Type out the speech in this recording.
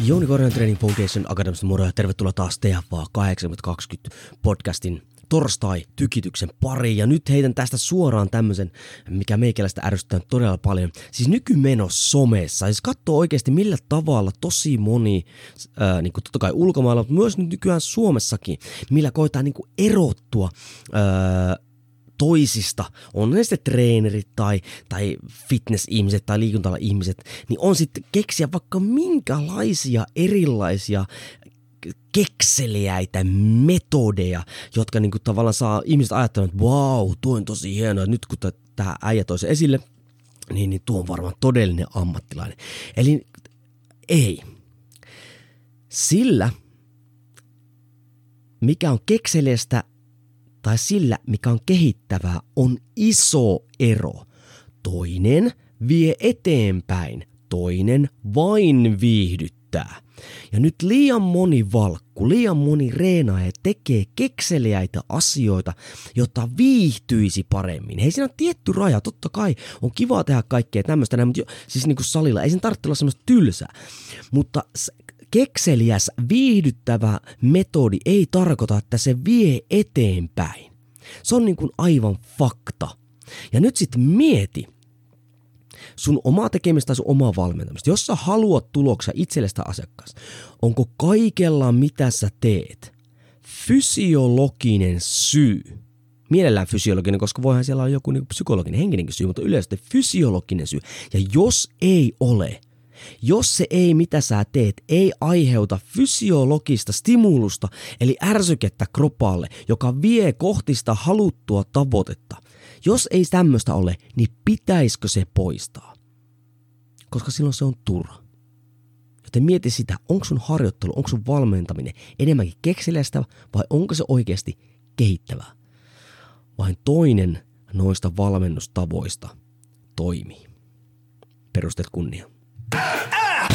Jouni Korjan Training Foundation Academista moro ja tervetuloa taas TFA 8020 podcastin torstai-tykityksen pariin. Ja nyt heitän tästä suoraan tämmöisen, mikä meikäläistä ärsyttää todella paljon. Siis nykymeno somessa. Siis katsoo oikeasti millä tavalla tosi moni, ää, niin kuin totta kai ulkomailla, mutta myös nykyään Suomessakin, millä koetaan niin kuin erottua ää, toisista, on ne sitten treenerit tai, tai fitness-ihmiset tai liikuntala ihmiset, niin on sitten keksiä vaikka minkälaisia erilaisia kekseliäitä metodeja, jotka niinku tavallaan saa ihmiset ajattelemaan, että wow, tuo on tosi hienoa, nyt kun tämä äijä toisi esille, niin, niin tuo on varmaan todellinen ammattilainen. Eli ei. Sillä, mikä on kekseliästä tai sillä, mikä on kehittävää, on iso ero. Toinen vie eteenpäin, toinen vain viihdyttää. Ja nyt liian moni valkku, liian moni reenaaja tekee kekseliäitä asioita, jotta viihtyisi paremmin. Hei, siinä on tietty raja, totta kai on kiva tehdä kaikkea tämmöistä, mutta jo, siis niin kuin salilla, ei sen tarvitse olla semmoista tylsää. Mutta kekseliäs, viihdyttävä metodi ei tarkoita, että se vie eteenpäin. Se on niin kuin aivan fakta. Ja nyt sitten mieti sun omaa tekemistä tai sun omaa valmentamista. Jos sä haluat tuloksia itsellestä asiakkaasta, onko kaikella mitä sä teet fysiologinen syy? Mielellään fysiologinen, koska voihan siellä olla joku niin psykologinen, henkinenkin syy, mutta yleisesti fysiologinen syy. Ja jos ei ole – jos se ei, mitä sä teet, ei aiheuta fysiologista stimulusta, eli ärsykettä kropalle, joka vie kohti sitä haluttua tavoitetta. Jos ei tämmöistä ole, niin pitäisikö se poistaa? Koska silloin se on turha. Joten mieti sitä, onko sun harjoittelu, onko sun valmentaminen enemmänkin kekseliästä vai onko se oikeasti kehittävää? Vain toinen noista valmennustavoista toimii. Perusteet kunnia. Ah!